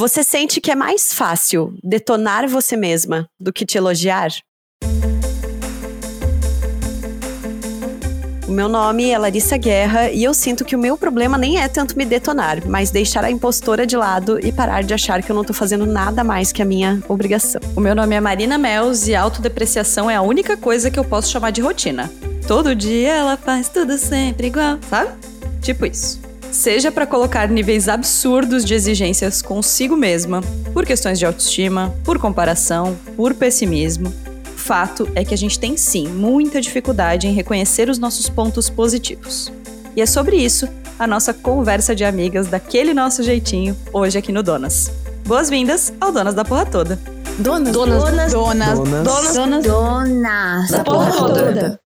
Você sente que é mais fácil detonar você mesma do que te elogiar? O meu nome é Larissa Guerra e eu sinto que o meu problema nem é tanto me detonar, mas deixar a impostora de lado e parar de achar que eu não tô fazendo nada mais que a minha obrigação. O meu nome é Marina Mels e autodepreciação é a única coisa que eu posso chamar de rotina. Todo dia ela faz tudo sempre igual, sabe? Tipo isso. Seja para colocar níveis absurdos de exigências consigo mesma, por questões de autoestima, por comparação, por pessimismo, fato é que a gente tem sim muita dificuldade em reconhecer os nossos pontos positivos. E é sobre isso a nossa conversa de amigas daquele nosso jeitinho hoje aqui no Donas. Boas-vindas ao Donas da Porra Toda. Donas, donas, donas, donas, donas, donas, donas da Porra Toda.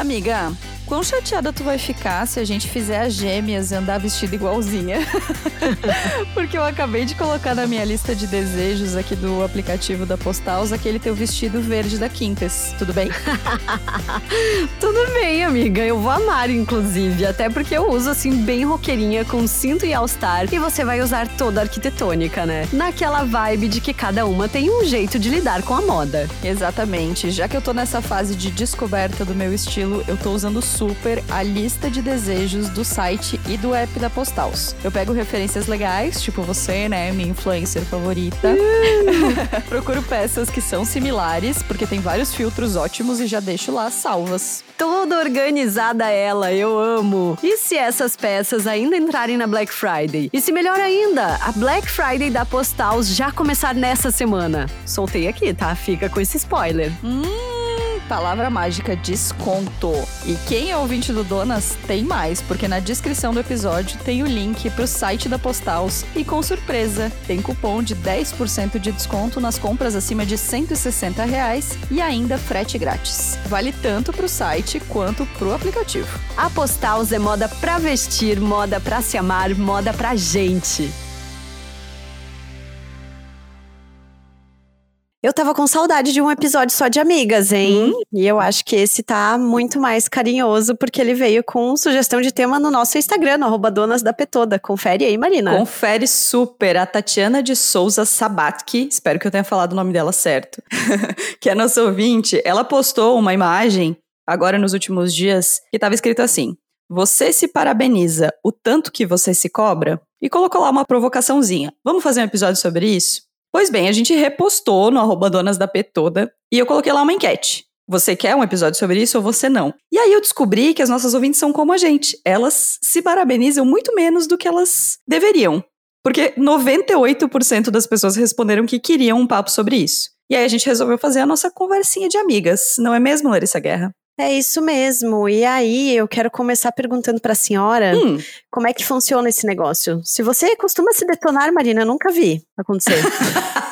Amiga, Quão chateada tu vai ficar se a gente fizer as gêmeas e andar vestida igualzinha? Porque eu acabei de colocar na minha lista de desejos aqui do aplicativo da Postals aquele teu vestido verde da Quintes. Tudo bem? Tudo bem, amiga. Eu vou amar, inclusive. Até porque eu uso assim, bem roqueirinha, com cinto e all-star. E você vai usar toda a arquitetônica, né? Naquela vibe de que cada uma tem um jeito de lidar com a moda. Exatamente. Já que eu tô nessa fase de descoberta do meu estilo, eu tô usando super a lista de desejos do site e do app da Postals. Eu pego referências legais, tipo você, né, minha influencer favorita. Procuro peças que são similares, porque tem vários filtros ótimos e já deixo lá salvas. Toda organizada ela, eu amo. E se essas peças ainda entrarem na Black Friday? E se melhor ainda, a Black Friday da Postals já começar nessa semana? Soltei aqui, tá? Fica com esse spoiler. Hum palavra mágica desconto. E quem é ouvinte do Donas tem mais, porque na descrição do episódio tem o link pro site da Postals e com surpresa, tem cupom de 10% de desconto nas compras acima de 160 reais e ainda frete grátis. Vale tanto pro site quanto pro aplicativo. A Postals é moda pra vestir, moda pra se amar, moda pra gente. Eu tava com saudade de um episódio só de amigas, hein? Hum. E eu acho que esse tá muito mais carinhoso, porque ele veio com sugestão de tema no nosso Instagram, no arroba Donas da Petoda. Confere aí, Marina. Confere super. A Tatiana de Souza Sabatki, espero que eu tenha falado o nome dela certo, que é nossa ouvinte, ela postou uma imagem, agora nos últimos dias, que tava escrito assim: Você se parabeniza o tanto que você se cobra? E colocou lá uma provocaçãozinha. Vamos fazer um episódio sobre isso? Pois bem, a gente repostou no arroba Donas da P toda e eu coloquei lá uma enquete. Você quer um episódio sobre isso ou você não? E aí eu descobri que as nossas ouvintes são como a gente. Elas se parabenizam muito menos do que elas deveriam. Porque 98% das pessoas responderam que queriam um papo sobre isso. E aí a gente resolveu fazer a nossa conversinha de amigas, não é mesmo, Larissa Guerra? É isso mesmo. E aí, eu quero começar perguntando para a senhora hum. como é que funciona esse negócio. Se você costuma se detonar, Marina, eu nunca vi acontecer.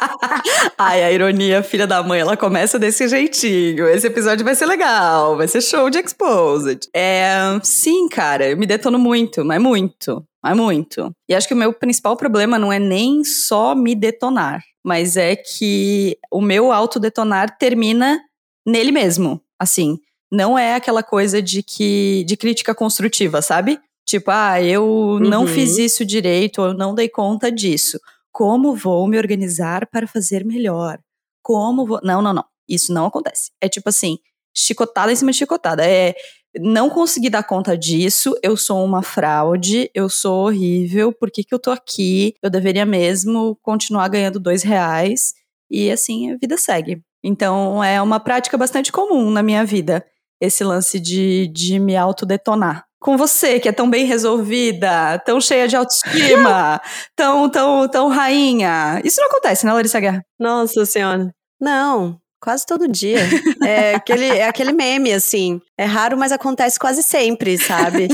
Ai, a ironia, filha da mãe, ela começa desse jeitinho. Esse episódio vai ser legal, vai ser show de Exposed. É, sim, cara, eu me detono muito, mas muito, mas muito. E acho que o meu principal problema não é nem só me detonar, mas é que o meu autodetonar termina nele mesmo. Assim, não é aquela coisa de que de crítica construtiva, sabe? Tipo, ah, eu uhum. não fiz isso direito, ou não dei conta disso. Como vou me organizar para fazer melhor? Como vou. Não, não, não. Isso não acontece. É tipo assim, chicotada em cima de chicotada. É não consegui dar conta disso, eu sou uma fraude, eu sou horrível, por que, que eu tô aqui? Eu deveria mesmo continuar ganhando dois reais. E assim a vida segue. Então é uma prática bastante comum na minha vida esse lance de, de me autodetonar. Com você, que é tão bem resolvida, tão cheia de autoestima, tão, tão, tão rainha. Isso não acontece, né, Larissa Guerra? Nossa Senhora. Não, Quase todo dia. É aquele, é aquele meme, assim. É raro, mas acontece quase sempre, sabe?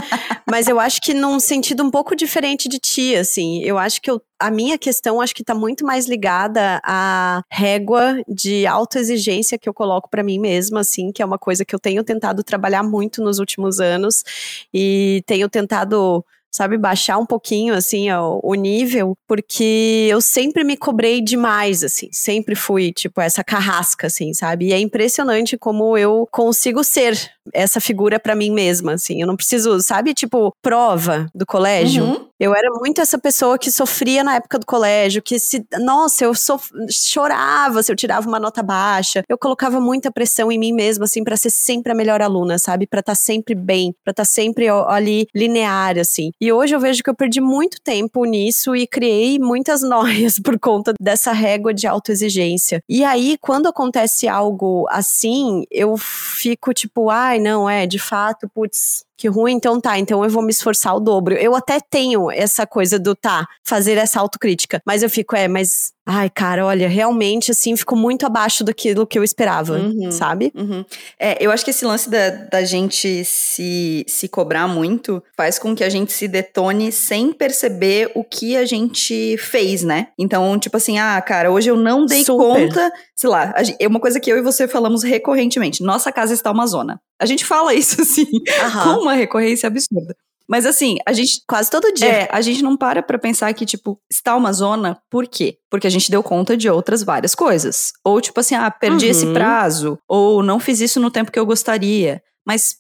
mas eu acho que num sentido um pouco diferente de ti, assim. Eu acho que eu, a minha questão acho que tá muito mais ligada à régua de autoexigência que eu coloco para mim mesma, assim, que é uma coisa que eu tenho tentado trabalhar muito nos últimos anos e tenho tentado sabe? Baixar um pouquinho, assim, o, o nível, porque eu sempre me cobrei demais, assim. Sempre fui, tipo, essa carrasca, assim, sabe? E é impressionante como eu consigo ser essa figura para mim mesma, assim. Eu não preciso, sabe, tipo, prova do colégio. Uhum. Eu era muito essa pessoa que sofria na época do colégio, que se, nossa, eu sof, chorava se eu tirava uma nota baixa. Eu colocava muita pressão em mim mesma, assim, para ser sempre a melhor aluna, sabe? Para estar tá sempre bem, para estar tá sempre ali linear, assim. E hoje eu vejo que eu perdi muito tempo nisso e criei muitas noias por conta dessa régua de autoexigência. E aí, quando acontece algo assim, eu fico tipo, ai, não, é, de fato, putz, que ruim, então tá, então eu vou me esforçar o dobro. Eu até tenho essa coisa do tá, fazer essa autocrítica, mas eu fico, é, mas Ai, cara, olha, realmente, assim, ficou muito abaixo daquilo que eu esperava, uhum, sabe? Uhum. É, eu acho que esse lance da, da gente se, se cobrar muito faz com que a gente se detone sem perceber o que a gente fez, né? Então, tipo assim, ah, cara, hoje eu não dei Super. conta, sei lá, é uma coisa que eu e você falamos recorrentemente, nossa casa está uma zona. A gente fala isso, assim, uhum. com uma recorrência absurda. Mas assim, a gente. Quase todo dia. É, a gente não para pra pensar que, tipo, está uma zona, por quê? Porque a gente deu conta de outras várias coisas. Ou, tipo assim, ah, perdi uhum. esse prazo. Ou não fiz isso no tempo que eu gostaria. Mas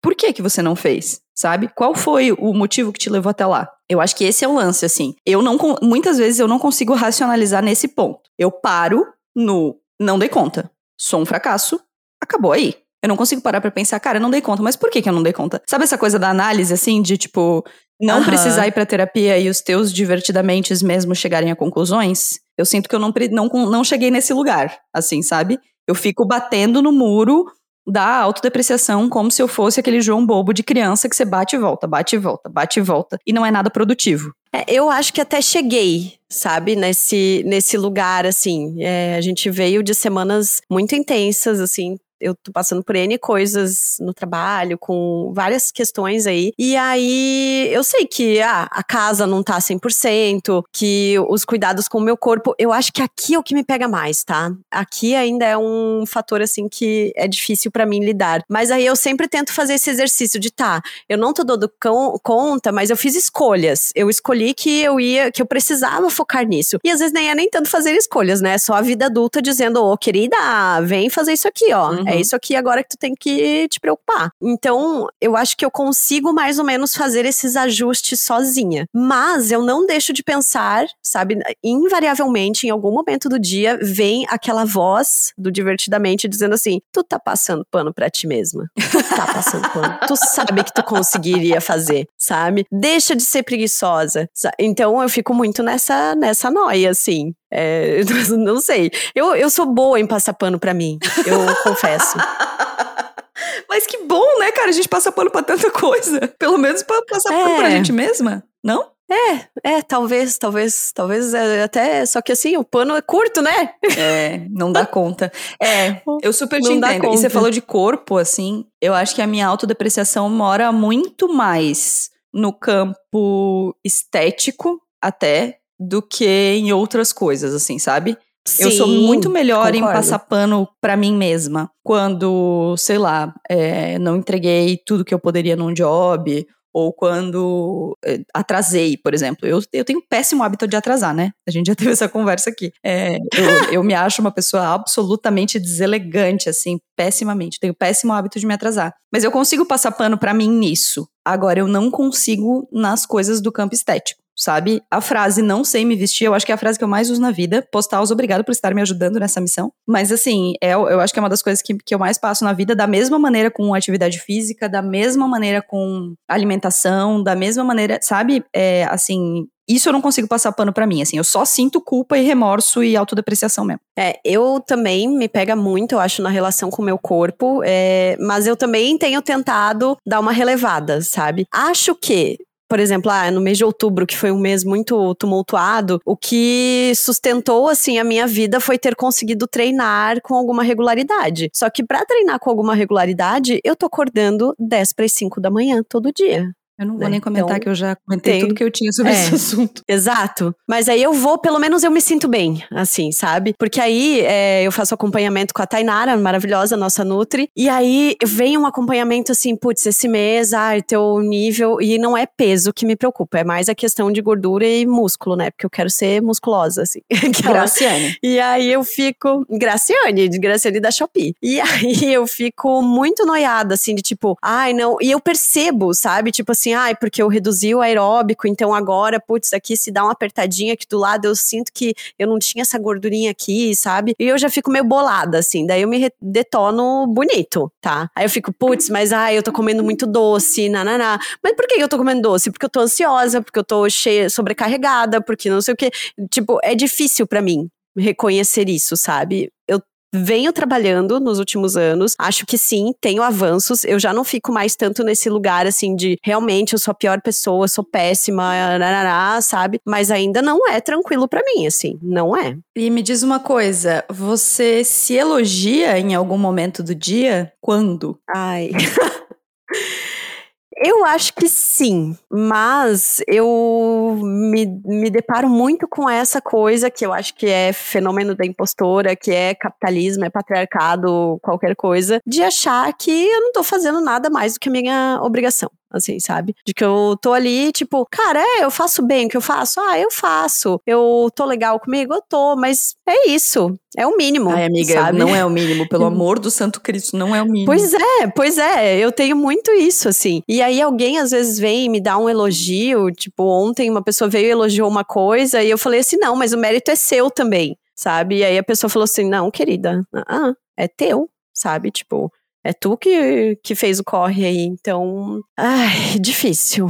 por que que você não fez? Sabe? Qual foi o motivo que te levou até lá? Eu acho que esse é o lance, assim. Eu não. Muitas vezes eu não consigo racionalizar nesse ponto. Eu paro no. Não dei conta. Sou um fracasso. Acabou aí. Eu não consigo parar pra pensar, cara, eu não dei conta, mas por que, que eu não dei conta? Sabe essa coisa da análise, assim, de tipo, não uhum. precisar ir pra terapia e os teus divertidamente mesmo chegarem a conclusões? Eu sinto que eu não, não, não cheguei nesse lugar, assim, sabe? Eu fico batendo no muro da autodepreciação como se eu fosse aquele João bobo de criança que você bate e volta, bate e volta, bate e volta. E não é nada produtivo. É, eu acho que até cheguei, sabe, nesse, nesse lugar, assim. É, a gente veio de semanas muito intensas, assim, eu tô passando por N coisas no trabalho, com várias questões aí. E aí eu sei que ah, a casa não tá 100%, que os cuidados com o meu corpo, eu acho que aqui é o que me pega mais, tá? Aqui ainda é um fator assim que é difícil para mim lidar. Mas aí eu sempre tento fazer esse exercício de tá, eu não tô dando conta, mas eu fiz escolhas. Eu escolhi que eu ia, que eu precisava focar nisso. E às vezes nem é nem tanto fazer escolhas, né? Só a vida adulta dizendo, ô, oh, querida, vem fazer isso aqui, ó. Uhum. É isso aqui agora que tu tem que te preocupar. Então, eu acho que eu consigo mais ou menos fazer esses ajustes sozinha. Mas eu não deixo de pensar, sabe? Invariavelmente, em algum momento do dia, vem aquela voz do Divertidamente dizendo assim: tu tá passando pano pra ti mesma. Tu tá passando pano. tu sabe que tu conseguiria fazer, sabe? Deixa de ser preguiçosa. Então eu fico muito nessa, nessa noia, assim. É, não sei. Eu, eu sou boa em passar pano pra mim, eu confesso. Mas que bom, né, cara? A gente passa pano pra tanta coisa. Pelo menos pra passar é. pano pra é. gente mesma, não? É, é, talvez, talvez, talvez é, até. Só que assim, o pano é curto, né? É, não dá conta. É, eu super te não entendo. E você falou de corpo, assim, eu acho que a minha autodepreciação mora muito mais no campo estético, até, do que em outras coisas, assim, sabe? Sim, eu sou muito melhor concordo. em passar pano para mim mesma. Quando, sei lá, é, não entreguei tudo que eu poderia num job, ou quando é, atrasei, por exemplo. Eu, eu tenho um péssimo hábito de atrasar, né? A gente já teve essa conversa aqui. É, eu, eu me acho uma pessoa absolutamente deselegante, assim, pessimamente. Tenho péssimo hábito de me atrasar. Mas eu consigo passar pano para mim nisso. Agora, eu não consigo nas coisas do campo estético sabe? A frase não sei me vestir, eu acho que é a frase que eu mais uso na vida. Postar obrigado por estar me ajudando nessa missão. Mas assim, é, eu acho que é uma das coisas que, que eu mais passo na vida, da mesma maneira com atividade física, da mesma maneira com alimentação, da mesma maneira, sabe? É, assim, isso eu não consigo passar pano para mim, assim, eu só sinto culpa e remorso e autodepreciação mesmo. É, eu também me pega muito, eu acho, na relação com o meu corpo, é, mas eu também tenho tentado dar uma relevada, sabe? Acho que por exemplo, ah, no mês de outubro, que foi um mês muito tumultuado, o que sustentou assim a minha vida foi ter conseguido treinar com alguma regularidade. Só que para treinar com alguma regularidade, eu tô acordando 10 para as 5 da manhã todo dia Eu não vou né? nem comentar Então, que eu já comentei tem- tudo que eu tinha sobre É. esse assunto. Exato. Mas aí eu vou, pelo menos eu me sinto bem, assim, sabe? Porque aí é, eu faço acompanhamento com a Tainara, maravilhosa, nossa Nutri. E aí vem um acompanhamento assim, putz, esse mês, ah, teu nível. E não é peso que me preocupa, é mais a questão de gordura e músculo, né? Porque eu quero ser musculosa, assim. Graciane. E aí eu fico. Graciane, de Graciane da Shopee. E aí eu fico muito noiada, assim, de tipo, ai, não. E eu percebo, sabe? Tipo assim, ai, porque eu reduzi o aeróbico, então agora, putz, aqui se dá uma apertadinha aqui do lado, eu sinto que eu não tinha essa gordurinha aqui, sabe? E eu já fico meio bolada, assim. Daí eu me detono bonito, tá? Aí eu fico, putz, mas ai, eu tô comendo muito doce, nananá. Mas por que eu tô comendo doce? Porque eu tô ansiosa, porque eu tô cheia, sobrecarregada, porque não sei o quê. Tipo, é difícil pra mim reconhecer isso, sabe? Venho trabalhando nos últimos anos, acho que sim, tenho avanços, eu já não fico mais tanto nesse lugar assim de realmente eu sou a pior pessoa, sou péssima, narará, sabe? Mas ainda não é tranquilo pra mim, assim, não é. E me diz uma coisa, você se elogia em algum momento do dia? Quando? Ai. Eu acho que sim, mas eu me, me deparo muito com essa coisa que eu acho que é fenômeno da impostora, que é capitalismo, é patriarcado, qualquer coisa, de achar que eu não tô fazendo nada mais do que a minha obrigação. Assim, sabe? De que eu tô ali, tipo, cara, é, eu faço bem o que eu faço? Ah, eu faço. Eu tô legal comigo? Eu tô, mas é isso. É o mínimo. Ai, amiga, sabe? não é o mínimo, pelo amor do santo Cristo, não é o mínimo. Pois é, pois é, eu tenho muito isso, assim. E aí alguém às vezes vem e me dá um elogio, tipo, ontem uma pessoa veio e elogiou uma coisa e eu falei assim, não, mas o mérito é seu também, sabe? E aí a pessoa falou assim, não, querida, ah, é teu, sabe? Tipo, é tu que, que fez o corre aí, então, ai, difícil.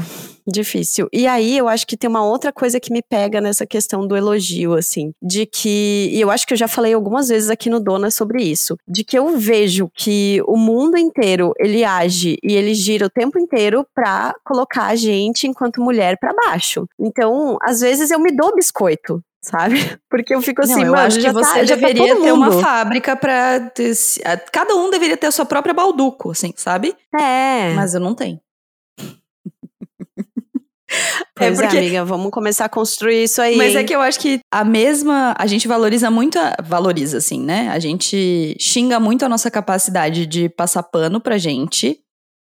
Difícil. E aí, eu acho que tem uma outra coisa que me pega nessa questão do elogio, assim. De que. E eu acho que eu já falei algumas vezes aqui no Dona sobre isso. De que eu vejo que o mundo inteiro ele age e ele gira o tempo inteiro pra colocar a gente, enquanto mulher, pra baixo. Então, às vezes eu me dou biscoito. Sabe? Porque eu fico assim, não, eu acho que você tá, já tá deveria todo ter uma fábrica pra. ter se- a- Cada um deveria ter a sua própria balduco, assim, sabe? É. Mas eu não tenho. Pois é porque- amiga, vamos começar a construir isso aí. Mas é hein? que eu acho que a mesma. A gente valoriza muito. A, valoriza, assim, né? A gente xinga muito a nossa capacidade de passar pano pra gente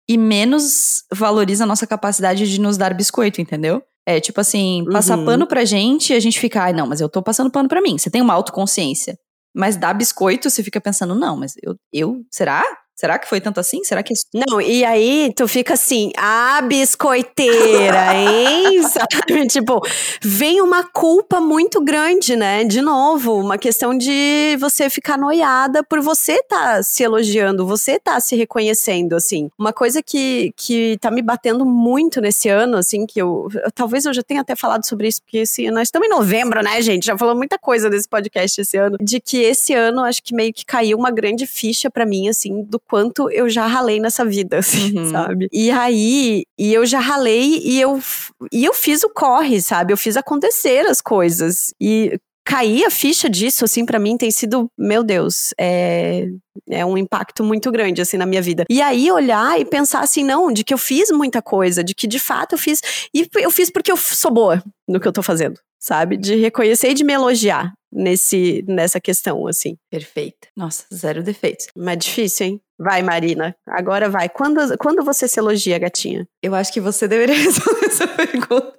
e menos valoriza a nossa capacidade de nos dar biscoito, entendeu? É tipo assim, passar Uhum. pano pra gente e a gente fica, ai, não, mas eu tô passando pano pra mim. Você tem uma autoconsciência. Mas dar biscoito, você fica pensando, não, mas eu. eu será? Será que foi tanto assim? Será que. Não, e aí tu fica assim, ah, biscoiteira, hein? Sabe? Tipo, vem uma culpa muito grande, né? De novo, uma questão de você ficar noiada por você tá se elogiando, você tá se reconhecendo, assim. Uma coisa que, que tá me batendo muito nesse ano, assim, que eu, eu- Talvez eu já tenha até falado sobre isso, porque assim, nós estamos em novembro, né, gente? Já falou muita coisa desse podcast esse ano. De que esse ano, acho que meio que caiu uma grande ficha pra mim, assim, do quanto eu já ralei nessa vida, assim, Uhum. sabe? E aí, e eu já ralei e eu, e eu fiz o corre, sabe? Eu fiz acontecer as coisas. E cair a ficha disso, assim, pra mim tem sido, meu Deus, é, é um impacto muito grande, assim, na minha vida. E aí olhar e pensar assim, não, de que eu fiz muita coisa, de que de fato eu fiz, e eu fiz porque eu sou boa no que eu tô fazendo, sabe? De reconhecer e de me elogiar nesse, nessa questão, assim. Perfeita. Nossa, zero defeitos. Mas é difícil, hein? Vai, Marina. Agora vai. Quando, quando você se elogia, gatinha? Eu acho que você deveria responder essa pergunta.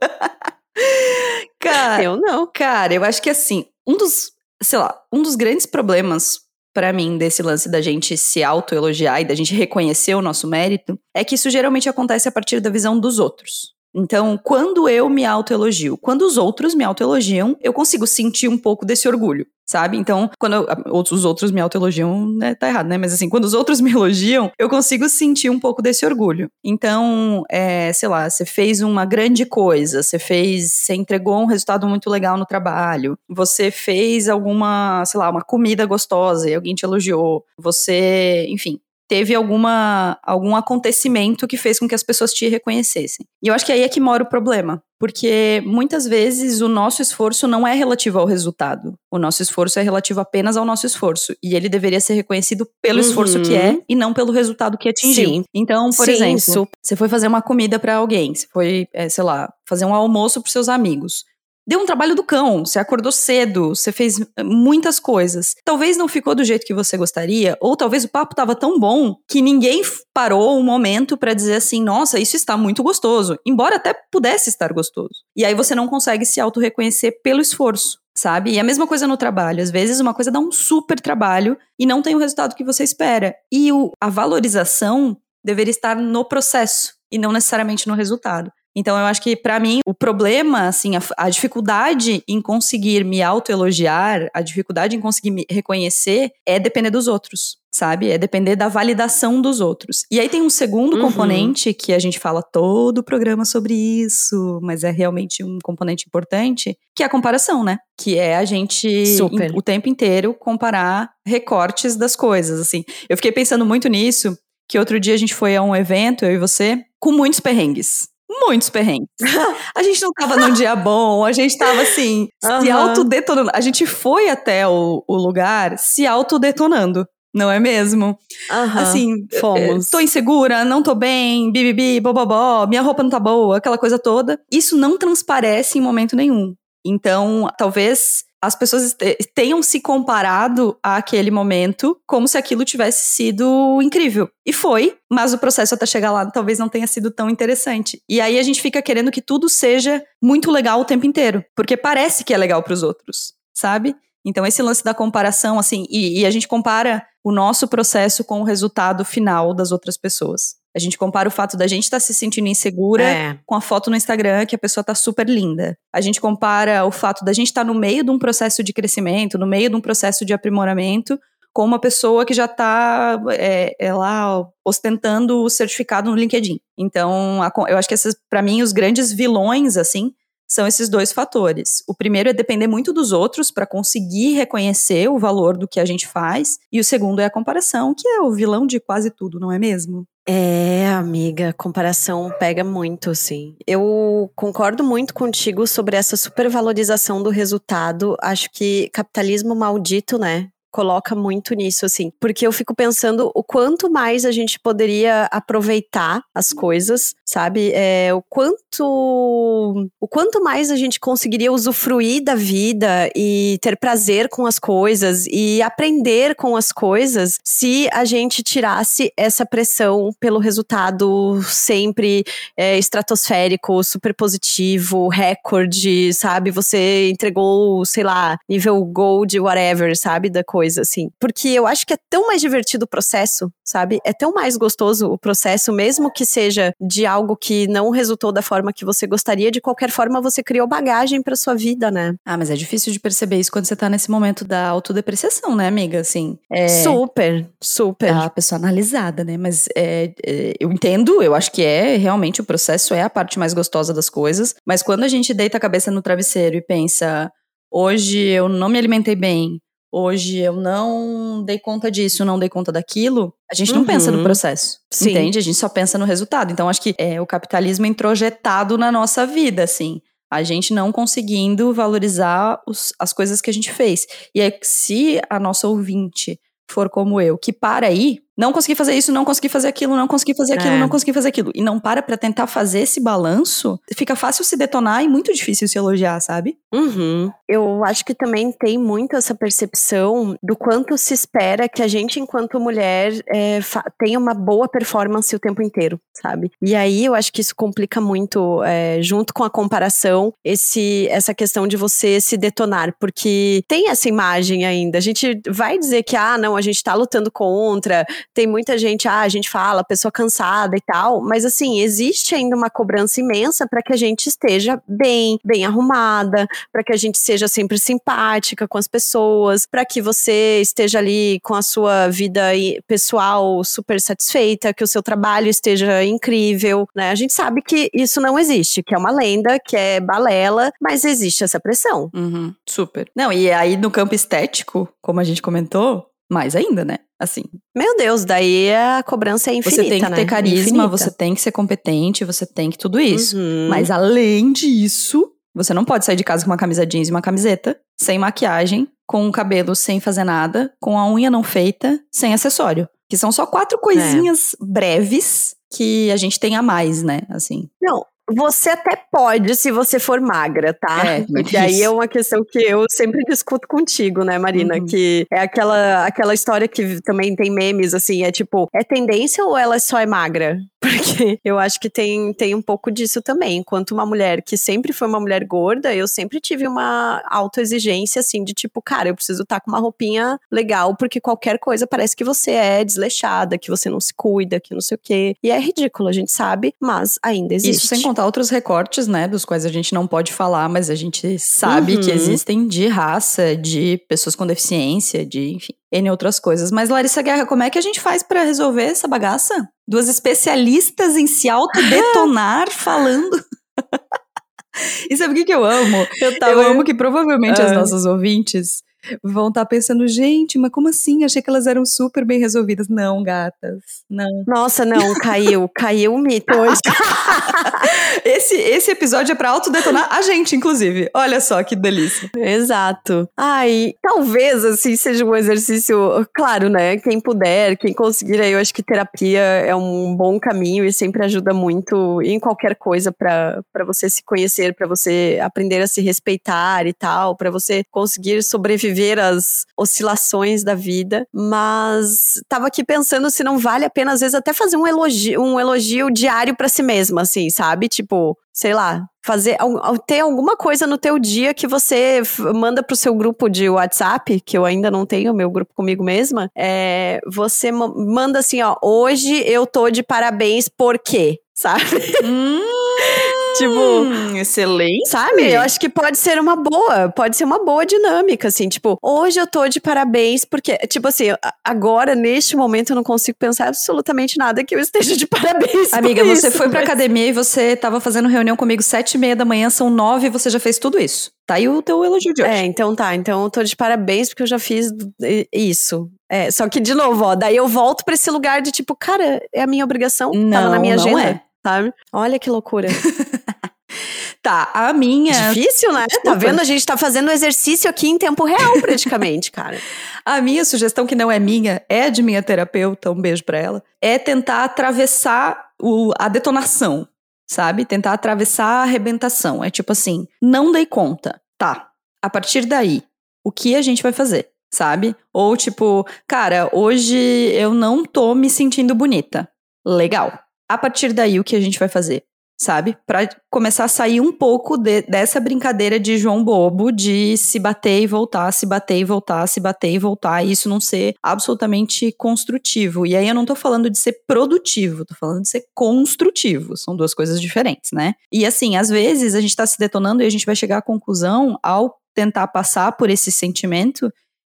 Cara, Eu não. Cara, eu acho que assim, um dos, sei lá, um dos grandes problemas pra mim desse lance da gente se autoelogiar e da gente reconhecer o nosso mérito é que isso geralmente acontece a partir da visão dos outros. Então, quando eu me autoelogio, quando os outros me autoelogiam, eu consigo sentir um pouco desse orgulho, sabe? Então, quando eu- os outros me autoelogiam, né, tá errado, né? Mas assim, quando os outros me elogiam, eu consigo sentir um pouco desse orgulho. Então, é, sei lá, você fez uma grande coisa, você fez, você entregou um resultado muito legal no trabalho, você fez alguma, sei lá, uma comida gostosa e alguém te elogiou, você, enfim, teve alguma, algum acontecimento que fez com que as pessoas te reconhecessem. E eu acho que aí é que mora o problema. Porque muitas vezes o nosso esforço não é relativo ao resultado. O nosso esforço é relativo apenas ao nosso esforço. E ele deveria ser reconhecido pelo uhum. esforço que é e não pelo resultado que atingiu. Sim. Então, por Sim, exemplo, isso. você foi fazer uma comida para alguém, você foi, é, sei lá, fazer um almoço para seus amigos. Deu um trabalho do cão, você acordou cedo, você fez eh, muitas coisas. Talvez não ficou do jeito que você gostaria, ou talvez o papo estava tão bom que ninguém parou um momento para dizer assim: nossa, isso está muito gostoso, embora até pudesse estar gostoso. E aí você não consegue se auto-reconhecer pelo esforço sabe? E a mesma coisa no trabalho. Às vezes uma coisa dá um super trabalho e não tem o resultado que você espera. E o, a valorização deveria estar no processo e não necessariamente no resultado. Então, eu acho que, para mim, o problema, assim, a, a dificuldade em conseguir me autoelogiar, a dificuldade em conseguir me reconhecer, é depender dos outros, sabe? É depender da validação dos outros. E aí tem um segundo uhum. componente que a gente fala todo o programa sobre isso, mas é realmente um componente importante, que é a comparação, né? Que é a gente em, o tempo inteiro comparar recortes das coisas, assim. Eu fiquei pensando muito nisso, que outro dia a gente foi a um evento, eu e você, com muitos perrengues muitos perrengues. A gente não tava num dia bom, a gente tava assim, uhum. se autodetonando. A gente foi até o, o lugar se autodetonando. Não é mesmo? Uhum, assim, fomos. Tô insegura, não tô bem, bibibi, bobobó, minha roupa não tá boa, aquela coisa toda. Isso não transparece em momento nenhum. Então, talvez as pessoas tenham se comparado àquele momento como se aquilo tivesse sido incrível. E foi, mas o processo até chegar lá talvez não tenha sido tão interessante. E aí a gente fica querendo que tudo seja muito legal o tempo inteiro, porque parece que é legal para os outros, sabe? Então, esse lance da comparação, assim, e, e, a gente compara o nosso processo com o resultado final das outras pessoas. A gente compara o fato da gente estar tá se sentindo insegura é. com a foto no Instagram que a pessoa tá super linda. A gente compara o fato da gente estar tá no meio de um processo de crescimento, no meio de um processo de aprimoramento, com uma pessoa que já está é, é lá ostentando o certificado no LinkedIn. Então, a, eu acho que esses, para mim, os grandes vilões, assim, são esses dois fatores. O primeiro é depender muito dos outros para conseguir reconhecer o valor do que a gente faz, e o segundo é a comparação, que é o vilão de quase tudo, não é mesmo? É, amiga, comparação pega muito, sim. Eu concordo muito contigo sobre essa supervalorização do resultado. Acho que capitalismo maldito, né? coloca muito nisso, assim. Porque eu fico pensando o quanto mais a gente poderia aproveitar as coisas, sabe? É, o quanto. O quanto mais a gente conseguiria usufruir da vida e ter prazer com as coisas e aprender com as coisas se a gente tirasse essa pressão pelo resultado sempre é, estratosférico, super positivo, recorde, sabe? Você entregou, sei lá, nível gold, whatever, sabe? Da coisa assim. Porque eu acho que é tão mais divertido o processo, sabe? É tão mais gostoso o processo, mesmo que seja de algo que não resultou da forma que você gostaria, de qualquer forma você criou bagagem para sua vida, né? Ah, mas é difícil de perceber isso quando você tá nesse momento da autodepreciação, né, amiga? Assim. É... Super, super. A pessoa analisada, né? Mas é, é, eu entendo, eu acho que é realmente o processo é a parte mais gostosa das coisas, mas quando a gente deita a cabeça no travesseiro e pensa, hoje eu não me alimentei bem, hoje eu não dei conta disso, não dei conta daquilo, a gente não uhum. pensa no uhum. processo. Sim. Entende? A gente só pensa no resultado. Então, acho que é o capitalismo introjetado na nossa vida, assim. A gente não conseguindo valorizar os, as coisas que a gente fez. E é se a nossa ouvinte for como eu, que para aí, não consegui fazer isso, não consegui fazer aquilo, não consegui fazer aquilo, é. não consegui fazer aquilo, e não para pra tentar fazer esse balanço, fica fácil se detonar e muito difícil se elogiar, sabe? Uhum. Eu acho que também tem muito essa percepção do quanto se espera que a gente, enquanto mulher, é, tenha uma boa performance o tempo inteiro, sabe? E aí eu acho que isso complica muito, é, junto com a comparação, esse, essa questão de você se detonar, porque tem essa imagem ainda. A gente vai dizer que, ah, não, a gente tá lutando contra, tem muita gente, ah, a gente fala, pessoa cansada e tal, mas assim, existe ainda uma cobrança imensa para que a gente esteja bem, bem arrumada, para que a gente seja sempre simpática com as pessoas, para que você esteja ali com a sua vida pessoal super satisfeita, que o seu trabalho esteja incrível, né? A gente sabe que isso não existe, que é uma lenda, que é balela, mas existe essa pressão. Uhum, super. Não, e aí no campo estético, como a gente comentou, mais ainda, né? Assim, Meu Deus, daí a cobrança é infinita, você tem que né? ter carisma, Infinita. você tem que ser competente, você tem que tudo isso. Uhum. Mas além disso, você não pode sair de casa com uma camisa jeans e uma camiseta, sem maquiagem, com o cabelo sem fazer nada, com a unha não feita, sem acessório. Que são só quatro coisinhas breves que a gente tem a mais, né? Assim. Não, você até pode se você for magra, tá? É, Porque aí isso. é uma questão que eu sempre discuto contigo, né, Marina? Uhum. Que é aquela, aquela história que também tem memes, assim, é tipo, é tendência ou ela só é magra? Porque eu acho que tem, tem um pouco disso também. Enquanto uma mulher que sempre foi uma mulher gorda, eu sempre tive uma autoexigência, assim, de tipo, cara, eu preciso estar com uma roupinha legal, porque qualquer coisa parece que você é desleixada, que você não se cuida, que não sei o quê. E é ridículo, a gente sabe, mas ainda existe. Isso sem contar outros recortes, né? Dos quais a gente não pode falar, mas a gente sabe Uhum. que existem de raça, de pessoas com deficiência, de, enfim, N outras coisas. Mas, Larissa Guerra, como é que a gente faz pra resolver essa bagaça? Duas especialistas em se autodetonar falando. E sabe o que, que eu amo? Eu, Eu amo que provavelmente as nossas ouvintes vão estar pensando, gente, mas como assim? Achei que elas eram super bem resolvidas. Não, gatas, não. Nossa, não, caiu, caiu o mito hoje. Esse, esse episódio é pra autodetonar a gente, inclusive. Olha só que delícia. Exato. Ai, talvez assim seja um exercício, claro, né? Quem puder, quem conseguir, aí eu acho que terapia é um bom caminho e sempre ajuda muito em qualquer coisa pra você se conhecer, pra você aprender a se respeitar e tal, pra você conseguir sobreviver às oscilações da vida. Mas tava aqui pensando se não vale a pena às vezes até fazer um elogio, um elogio diário pra si mesma, assim, sabe? Tipo, sei lá, fazer ter alguma coisa no teu dia que você manda pro seu grupo de WhatsApp, que eu ainda não tenho, meu grupo comigo mesma, é, você ma- manda assim, ó, hoje eu tô de parabéns, por quê? Sabe? Tipo, Hum, excelente. Sabe? Eu acho que pode ser uma boa, pode ser uma boa dinâmica, assim, tipo, hoje eu tô de parabéns, porque, tipo assim, agora, neste momento, eu não consigo pensar absolutamente nada que eu esteja de parabéns. por Amiga, você isso, foi pra mas- academia e você tava fazendo reunião comigo sete e meia da manhã, são nove e você já fez tudo isso. Tá aí o teu elogio de hoje. É, então tá. Então eu tô de parabéns porque eu já fiz isso. É, só que, de novo, ó, daí eu volto pra esse lugar de tipo, cara, é a minha obrigação. tava na Não, minha não agenda. é. Sabe? Olha que loucura. Tá, a minha. Difícil, né? Tá Desculpa. vendo? A gente tá fazendo exercício aqui em tempo real, praticamente, cara. A minha sugestão, que não é minha, é de minha terapeuta, um beijo pra ela, é tentar atravessar o- a detonação, sabe? Tentar atravessar a arrebentação. É tipo assim, não dei conta. Tá, a partir daí, o que a gente vai fazer, sabe? Ou tipo, cara, hoje eu não tô me sentindo bonita. Legal. A partir daí, o que a gente vai fazer? Sabe? Pra começar a sair um pouco de- dessa brincadeira de João Bobo, de se bater e voltar, se bater e voltar, se bater e voltar, e isso não ser absolutamente construtivo. E aí eu não tô falando de ser produtivo, tô falando de ser construtivo. São duas coisas diferentes, né? E assim, às vezes a gente tá se detonando e a gente vai chegar à conclusão ao tentar passar por esse sentimento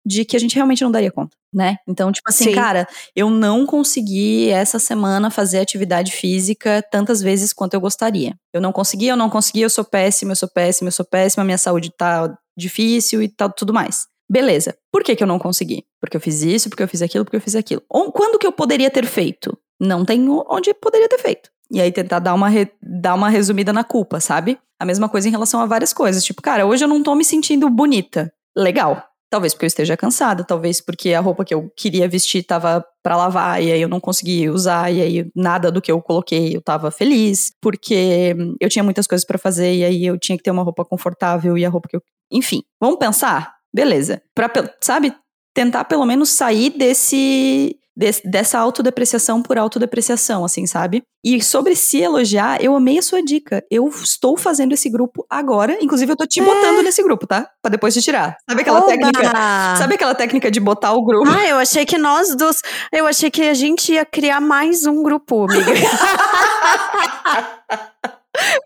de que a gente realmente não daria conta, né? Então, tipo assim, Sim. cara, eu não consegui essa semana fazer atividade física tantas vezes quanto eu gostaria. Eu não consegui, eu não consegui, eu sou péssima, eu sou péssima, eu sou péssima, minha saúde tá difícil e tal, tudo mais. Beleza. Por que, que eu não consegui? Porque eu fiz isso, porque eu fiz aquilo, porque eu fiz aquilo. Ou quando que eu poderia ter feito? Não tenho onde poderia ter feito. E aí tentar dar uma, re- dar uma resumida na culpa, sabe? A mesma coisa em relação a várias coisas. Tipo, cara, hoje eu não tô me sentindo bonita. Legal. Talvez porque eu esteja cansada, talvez porque a roupa que eu queria vestir tava pra lavar e aí eu não consegui usar e aí nada do que eu coloquei eu tava feliz, porque eu tinha muitas coisas pra fazer e aí eu tinha que ter uma roupa confortável e a roupa que eu, enfim, vamos pensar? Beleza. Pe- sabe, tentar pelo menos sair desse des- dessa autodepreciação por autodepreciação, assim, sabe? E sobre se elogiar, eu amei a sua dica. Eu estou fazendo esse grupo agora. Inclusive, eu tô te botando nesse grupo, tá? Pra depois te tirar. Sabe aquela Oba! técnica? Sabe aquela técnica de botar o grupo? Ah, eu achei que nós dos. Eu achei que a gente ia criar mais um grupo, amiga.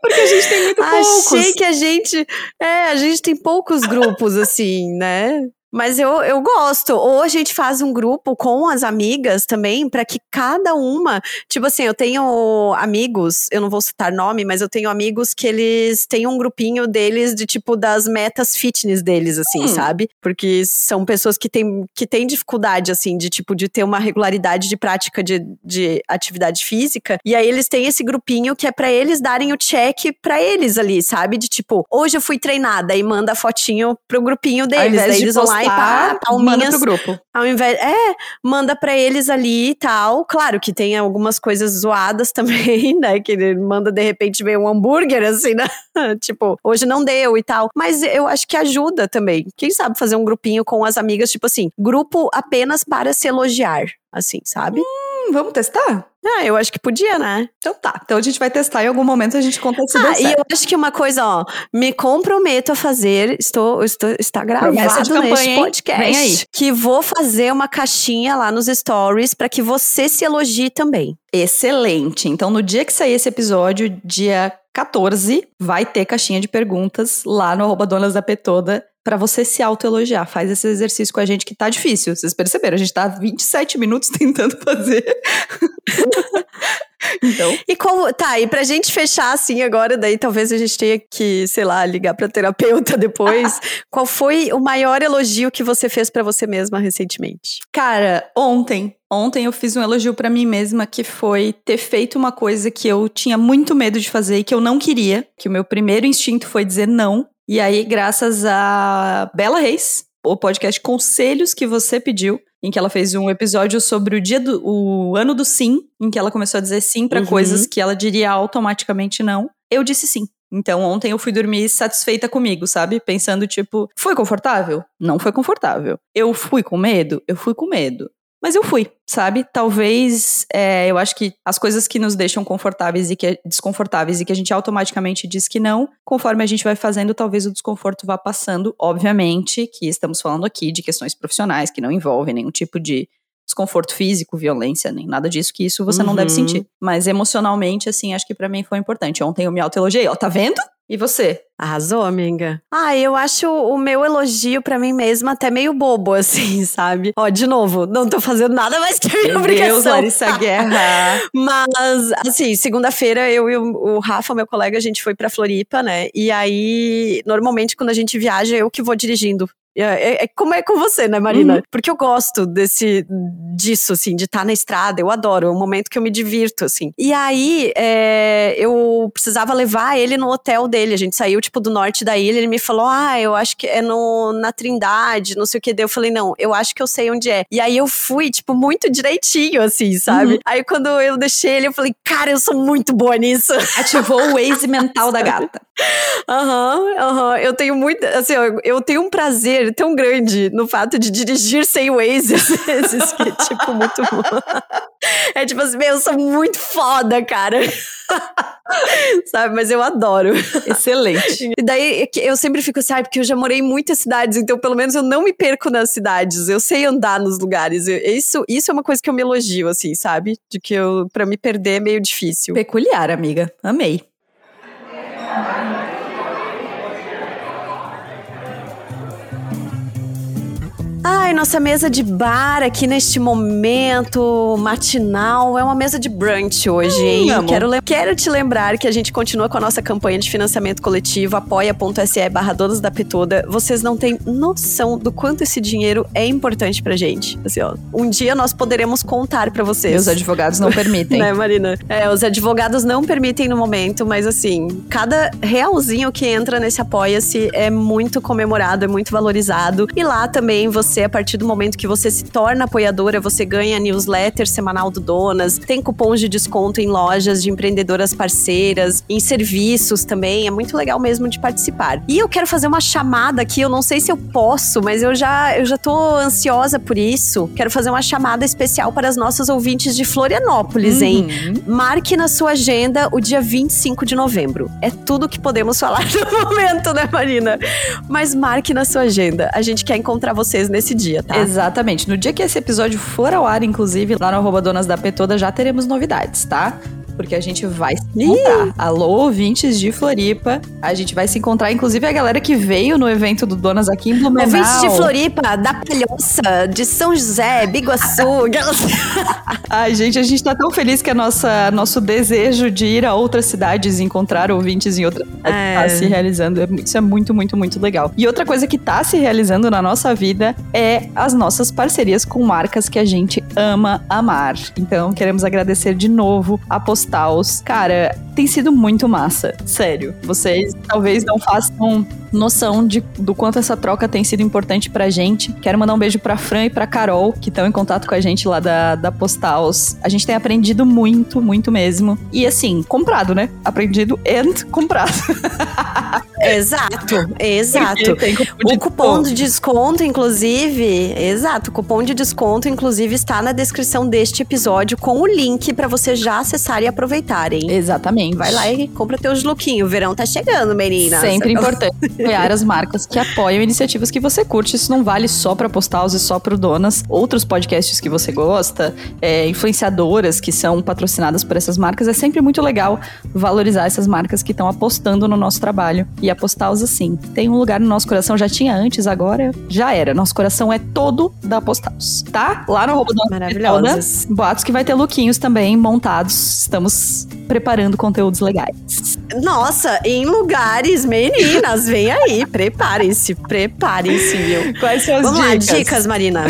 Porque a gente tem muito poucos. Achei que a gente. É, a gente tem poucos grupos, assim, né? Mas eu, eu gosto. Ou a gente faz um grupo com as amigas também, para que cada uma. Tipo assim, eu tenho amigos, eu não vou citar nome, mas eu tenho amigos que eles têm um grupinho deles de tipo das metas fitness deles, assim, Hum. sabe? Porque são pessoas que têm, que têm dificuldade, assim, de tipo, de ter uma regularidade de prática de, de atividade física. E aí eles têm esse grupinho que é pra eles darem o check pra eles ali, sabe? De tipo, hoje eu fui treinada e manda a fotinho pro grupinho deles. de eles vão lá e postar, pá, manda pro grupo. ao invés. É, manda pra eles ali e tal. Claro que tem algumas coisas zoadas também, né? Que ele manda de repente ver um hambúrguer, assim, né? tipo, hoje não deu e tal. Mas eu acho que ajuda também. Quem sabe fazer um grupinho com as amigas, tipo assim, grupo apenas para se elogiar, assim, sabe? Hum, vamos testar? Ah, eu acho que podia, né? Então tá. Então a gente vai testar em algum momento a gente conta se deu Ah, e eu acho que uma coisa, ó, me comprometo a fazer, estou, estou está gravado campanha, neste hein? podcast, que vou fazer uma caixinha lá nos stories para que você se elogie também. Excelente. Então, no dia que sair esse episódio, dia 14, vai ter caixinha de perguntas lá no arroba Donas da P pra você se autoelogiar. Faz esse exercício com a gente que tá difícil. Vocês perceberam? A gente tá há 27 minutos tentando fazer. então, E como, tá, e pra gente fechar assim agora, daí talvez a gente tenha que, sei lá, ligar pra terapeuta depois. qual foi o maior elogio que você fez pra você mesma recentemente? cara, ontem, ontem eu fiz um elogio pra mim mesma que foi ter feito uma coisa que eu tinha muito medo de fazer e que eu não queria, que o meu primeiro instinto foi dizer não. E aí, graças a Bela Reis, o podcast Conselhos que você pediu, em que ela fez um episódio sobre o dia do o ano do sim, em que ela começou a dizer sim pra Uhum. coisas que ela diria automaticamente não. Eu disse sim. Então ontem eu fui dormir satisfeita comigo, sabe? Pensando tipo, foi confortável? Não foi confortável. Eu fui com medo? Eu fui com medo. Mas eu fui, sabe? Talvez é, eu acho que as coisas que nos deixam confortáveis e que desconfortáveis e que a gente automaticamente diz que não, conforme a gente vai fazendo, talvez o desconforto vá passando. Obviamente que estamos falando aqui de questões profissionais que não envolvem nenhum tipo de desconforto físico, violência, nem nada disso, que isso você não deve Uhum. sentir. Mas emocionalmente, assim, acho que pra mim foi importante. Ontem eu me autoelogiei, ó, tá vendo? E você? Arrasou, amiga? Ah, eu acho o meu elogio pra mim mesma até meio bobo, assim, sabe? Ó, de novo, não tô fazendo nada mais que a minha Meu obrigação. Deus, Larissa Guerra. Mas, assim, segunda-feira eu e o, o Rafa, meu colega, a gente foi pra Floripa, né? E aí, normalmente, quando a gente viaja, eu que vou dirigindo. É, é- é como é com você, né, Marina? Uhum. Porque eu gosto desse disso, assim, de estar na estrada. Eu adoro, é um momento que eu me divirto, assim. E aí, é, eu precisava levar ele no hotel dele. A gente saiu, tipo, do norte da ilha. Ele me falou, ah, eu acho que é no, na Trindade, não sei o que. Daí eu falei, não, eu acho que eu sei onde é. E aí eu fui, tipo, muito direitinho, assim, sabe? Uhum. Aí quando eu deixei ele, eu falei, cara, eu sou muito boa nisso. Ativou o Waze mental da gata. Aham, aham. Eu tenho muito. Assim, ó, eu tenho um prazer tão grande no fato de dirigir sem Waze às vezes, que é, tipo, muito bom. É tipo assim, meu, eu sou muito foda, cara. Sabe, mas eu adoro. Excelente. E daí é eu sempre fico assim, ai, porque eu já morei em muitas cidades, então pelo menos eu não me perco nas cidades. Eu sei andar nos lugares. Eu- isso, isso é uma coisa que eu me elogio, assim, sabe? De que eu, pra me perder é meio difícil. Peculiar, amiga. Amei. Ai, nossa mesa de bar aqui neste momento matinal é uma mesa de brunch hoje, Hum, hein? amo. Quero, quero te lembrar que a gente continua com a nossa campanha de financiamento coletivo, apoia.se barra donos da Petoda. Vocês não têm noção do quanto esse dinheiro é importante pra gente. Assim, ó, um dia nós poderemos contar pra vocês. Meus advogados não permitem. Né, Marina? É, os advogados não permitem no momento, mas assim, cada realzinho que entra nesse Apoia-se é muito comemorado, é muito valorizado. E lá também você, a partir do momento que você se torna apoiadora, você ganha newsletter semanal do Donas, tem cupons de desconto em lojas de empreendedoras parceiras, em serviços também. É muito legal mesmo de participar. E eu quero fazer uma chamada aqui, eu não sei se eu posso, mas eu já, eu já tô ansiosa por isso. Quero fazer uma chamada especial para as nossas ouvintes de Florianópolis, hein? Uhum. Marque na sua agenda o dia 25 de novembro. É tudo que podemos falar no momento, né, Marina? Mas marque na sua agenda. A gente quer encontrar vocês nesse dia, tá? Exatamente. No dia que esse episódio for ao ar, inclusive, lá no arroba Donas da P toda, já teremos novidades, tá? Porque a gente vai se encontrar. Alô, ouvintes de Floripa. A gente vai se encontrar, inclusive a galera que veio no evento do Donas aqui em Blumenau. Ouvintes de Floripa, da Palhoça, de São José, Biguaçu. Ai, gente, a gente tá tão feliz que a nossa, nosso desejo de ir a outras cidades e encontrar ouvintes em outras cidades É. tá se realizando. É- Isso é muito, muito, muito legal. E outra coisa que tá se realizando na nossa vida é as nossas parcerias com marcas que a gente ama amar. Então, queremos agradecer de novo a Cara, tem sido muito massa. Sério. Vocês talvez não façam noção de, do quanto essa troca tem sido importante pra gente. Quero mandar um beijo pra Fran e pra Carol, que estão em contato com a gente lá da, da Postals. A gente tem aprendido muito, muito mesmo. E assim, comprado, né? Aprendido e comprado. exato, exato. Cupom de O cupom de desconto, inclusive, exato, o cupom de desconto, inclusive, está na descrição deste episódio com o link pra você já acessar e aproveitarem. Exatamente. Vai lá e compra teus lookinhos. O verão tá chegando, meninas. Sempre importante apoiar as marcas que apoiam iniciativas que você curte. Isso não vale só pra Postals e só pro Donas. Outros podcasts que você gosta, é, influenciadoras que são patrocinadas por essas marcas. É sempre muito legal valorizar essas marcas que estão apostando no nosso trabalho. E a Postals, assim, tem um lugar no nosso coração. Já tinha antes, agora já era. Nosso coração é todo da Postals, tá? Lá no arroba Donas Maravilhosas. Boatos que vai ter lookinhos também montados. Estamos preparando conteúdos legais. Nossa, em lugares, meninas, vem aí. Preparem-se, preparem-se, viu? Quais são as Vamos dicas? lá, dicas, Marina.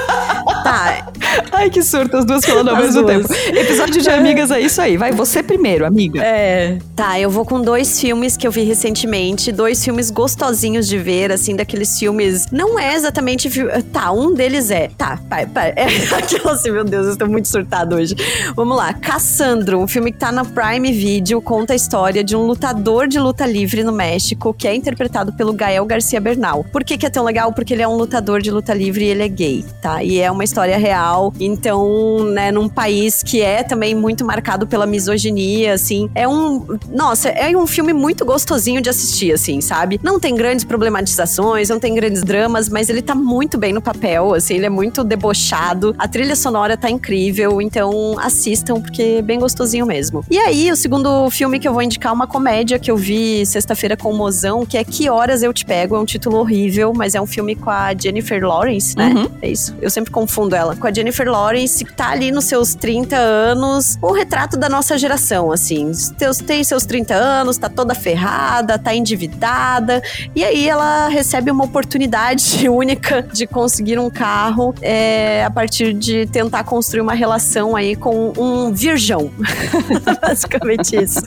tá, Ai, que surto, as duas falando ao As mesmo duas. tempo. Episódio de amigas é isso aí. Vai você primeiro, amiga. É. Tá, eu vou com dois filmes que eu vi recentemente, dois filmes gostosinhos de ver, assim, daqueles filmes. Não é exatamente. Tá, um deles é. Tá, pai, pai. É aquilo assim, meu Deus, eu estou muito surtado hoje. Vamos lá. Cassandro, um filme que tá na Prime Video, conta a história de um lutador de luta livre no México, que é interpretado pelo Gael Garcia Bernal. Por que, que é tão legal? Porque ele é um lutador de luta livre e ele é gay, tá? E é uma história real. Então, né, num país que é também muito marcado pela misoginia, assim, é um. Nossa, é um filme muito gostosinho de assistir, assim, sabe? Não tem grandes problematizações, não tem grandes dramas, mas ele tá muito bem no papel, assim, ele é muito debochado. A trilha sonora tá incrível, então assistam, porque é bem gostosinho mesmo. E aí, o segundo filme que eu vou indicar é uma comédia que eu vi sexta-feira com o Mozão, que é Que Horas Eu Te Pego. É um título horrível, mas é um filme com a Jennifer Lawrence, né? Uhum. É isso. Eu sempre confundo ela. Com a Jennifer Lawrence, que tá ali nos seus 30 anos. Um retrato da nossa geração, assim. Teus, tem seus 30 anos, tá toda ferrada, tá endividada. E aí ela recebe uma oportunidade única de conseguir um carro é, a partir de tentar construir uma relação aí com um virgão. Basicamente isso.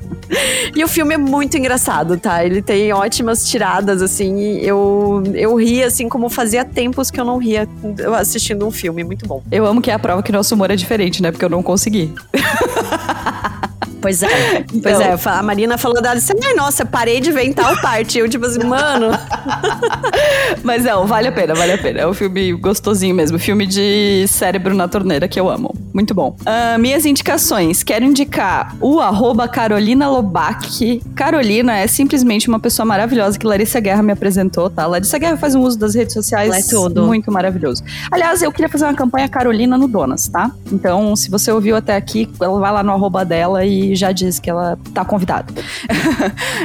E o filme é muito engraçado, tá? Ele tem ótimas tiradas, assim. Eu, eu ri, assim, como fazia tempos que eu não ria assistindo um filme. Muito bom. Eu amo que é a prova que nosso humor é diferente, né? Porque eu não consegui. Pois é. Pois Então- é. A Marina falou dela assim: ai, nossa, parei de ver em tal parte. Eu, tipo assim, mano. Mas não, vale a pena, vale a pena. É um filme gostosinho mesmo. Filme de cérebro na torneira que eu amo. Muito bom. Ah, minhas indicações. Quero indicar o arroba Carolina Lobac. Carolina é simplesmente uma pessoa maravilhosa que Larissa Guerra me apresentou, tá? Larissa Guerra faz um uso das redes sociais é tudo. muito maravilhoso. Aliás, eu queria fazer uma campanha Carolina no Donas, tá? Então, se você ouviu até aqui, vai lá no arroba dela e já diz que ela tá convidada.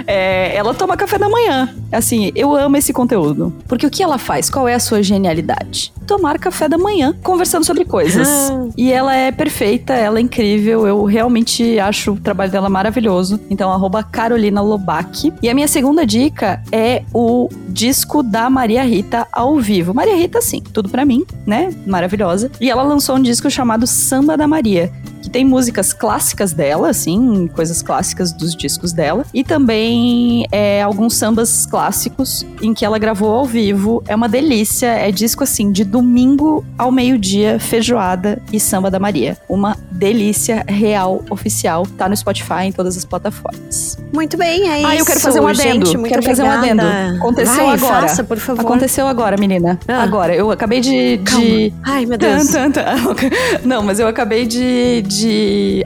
É, ela toma café da manhã. Assim, eu amo esse conteúdo. Porque o que ela faz? Qual é a sua genialidade? Tomar café da manhã, conversando sobre coisas. E ela é perfeita, ela é incrível. Eu realmente acho o trabalho dela maravilhoso. Então, arroba Carolina Lobac. E a minha segunda dica é o disco da Maria Rita ao vivo. Maria Rita, sim, tudo pra mim, né? Maravilhosa. E ela lançou um disco chamado Samba da Maria que tem músicas clássicas dela, assim, coisas clássicas dos discos dela, e também é, alguns sambas clássicos em que ela gravou ao vivo. É uma delícia, é disco assim, de domingo ao meio-dia, feijoada e samba da Maria. Uma delícia real, oficial, tá no Spotify, em todas as plataformas. Muito bem, é isso. Ah, eu quero fazer um adendo. Gente, Quero fazer um obrigada. adendo. Aconteceu Vai, agora. Faça, por favor. Aconteceu agora, menina. Ah. Agora. Eu acabei de- de Ai, meu Deus. Tan, tan, tan. Não, mas eu acabei de, de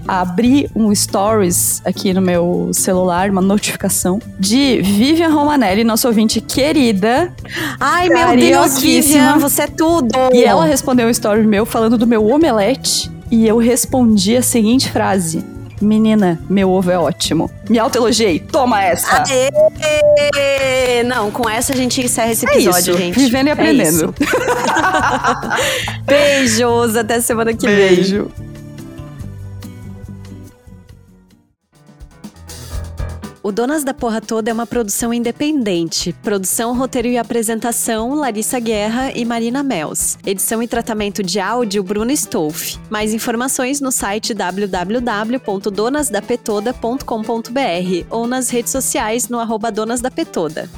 abrir um stories aqui no meu celular, uma notificação, de Vivian Romanelli, nossa ouvinte querida. Ai, meu Deus. Vivian, você é tudo. E ela respondeu um story meu falando do meu omelete. E eu respondi a seguinte frase: Menina, meu ovo é ótimo. Me autoelogiei. Toma essa. Aê! Não, com essa a gente encerra esse É episódio, isso. gente. Vivendo e É aprendendo. isso. Beijos, até semana que vem. Beijo. O Donas da Porra Toda é uma produção independente. Produção, roteiro e apresentação, Larissa Guerra e Marina Mels. Edição e tratamento de áudio, Bruno Stolf. Mais informações no site www.donasdapetoda.com.br ou nas redes sociais no arroba Donas da Petoda.